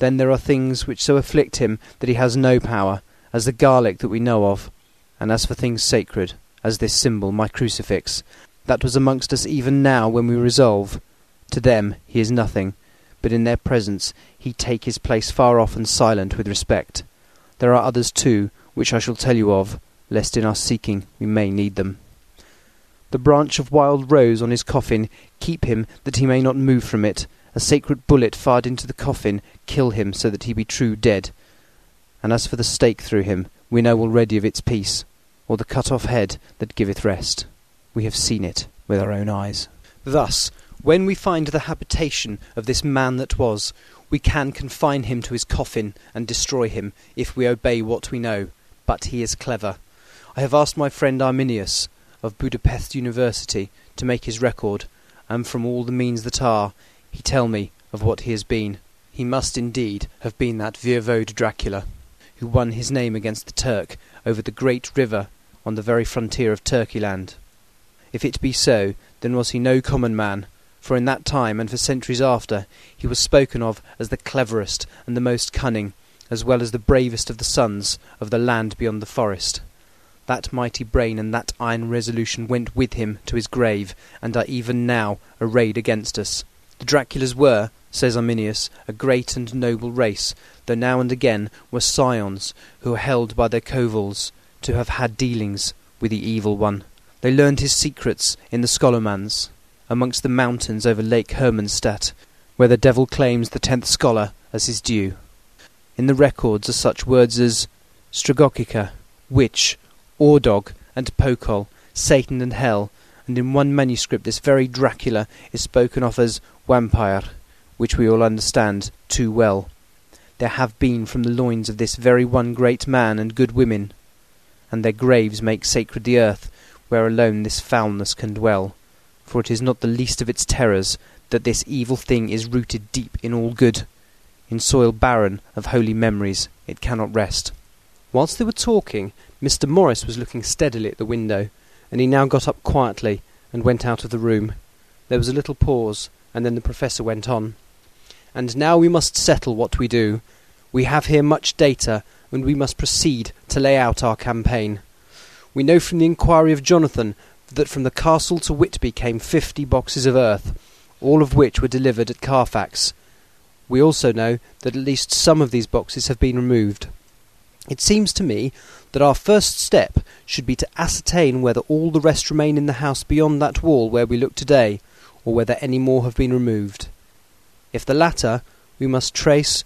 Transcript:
Then there are things which so afflict him that he has no power, as the garlic that we know of, and as for things sacred, as this symbol, my crucifix, that was amongst us even now when we resolve. To them he is nothing, but in their presence he take his place far off and silent with respect. There are others too, which I shall tell you of, lest in our seeking we may need them. The branch of wild rose on his coffin keep him that he may not move from it. A sacred bullet fired into the coffin kill him so that he be true dead. And as for the stake through him, we know already of its peace, or the cut off head that giveth rest. We have seen it with our own eyes. Thus, when we find the habitation of this man that was, we can confine him to his coffin and destroy him, if we obey what we know. But he is clever. I have asked my friend Arminius, of Budapest University, to make his record, and from all the means that are, he tell me of what he has been. He must indeed have been that Voivode Dracula, who won his name against the Turk over the great river on the very frontier of Turkeyland. If it be so, then was he no common man, for in that time and for centuries after he was spoken of as the cleverest and the most cunning, as well as the bravest of the sons of the land beyond the forest. That mighty brain and that iron resolution went with him to his grave, and are even now arrayed against us. The Draculas were, says Arminius, a great and noble race, though now and again were scions who were held by their covels to have had dealings with the evil one. They learned his secrets in the Scholomance, amongst the mountains over Lake Hermanstadt, where the devil claims the tenth scholar as his due. In the records are such words as Stregoica, witch, Ordog, and Pokol, Satan and Hell, and in one manuscript this very Dracula is spoken of as Vampire, which we all understand too well. There have been from the loins of this very one great man and good women, and their graves make sacred the earth where alone this foulness can dwell. For it is not the least of its terrors that this evil thing is rooted deep in all good. In soil barren of holy memories it cannot rest. Whilst they were talking, Mr. Morris was looking steadily at the window, and he now got up quietly and went out of the room. There was a little pause, and then the Professor went on. And now we must settle what we do. We have here much data, and we must proceed to lay out our campaign. We know from the inquiry of Jonathan that from the castle to Whitby came fifty boxes of earth, all of which were delivered at Carfax. We also know that at least some of these boxes have been removed. It seems to me that our first step should be to ascertain whether all the rest remain in the house beyond that wall where we look today, or whether any more have been removed. If the latter, we must trace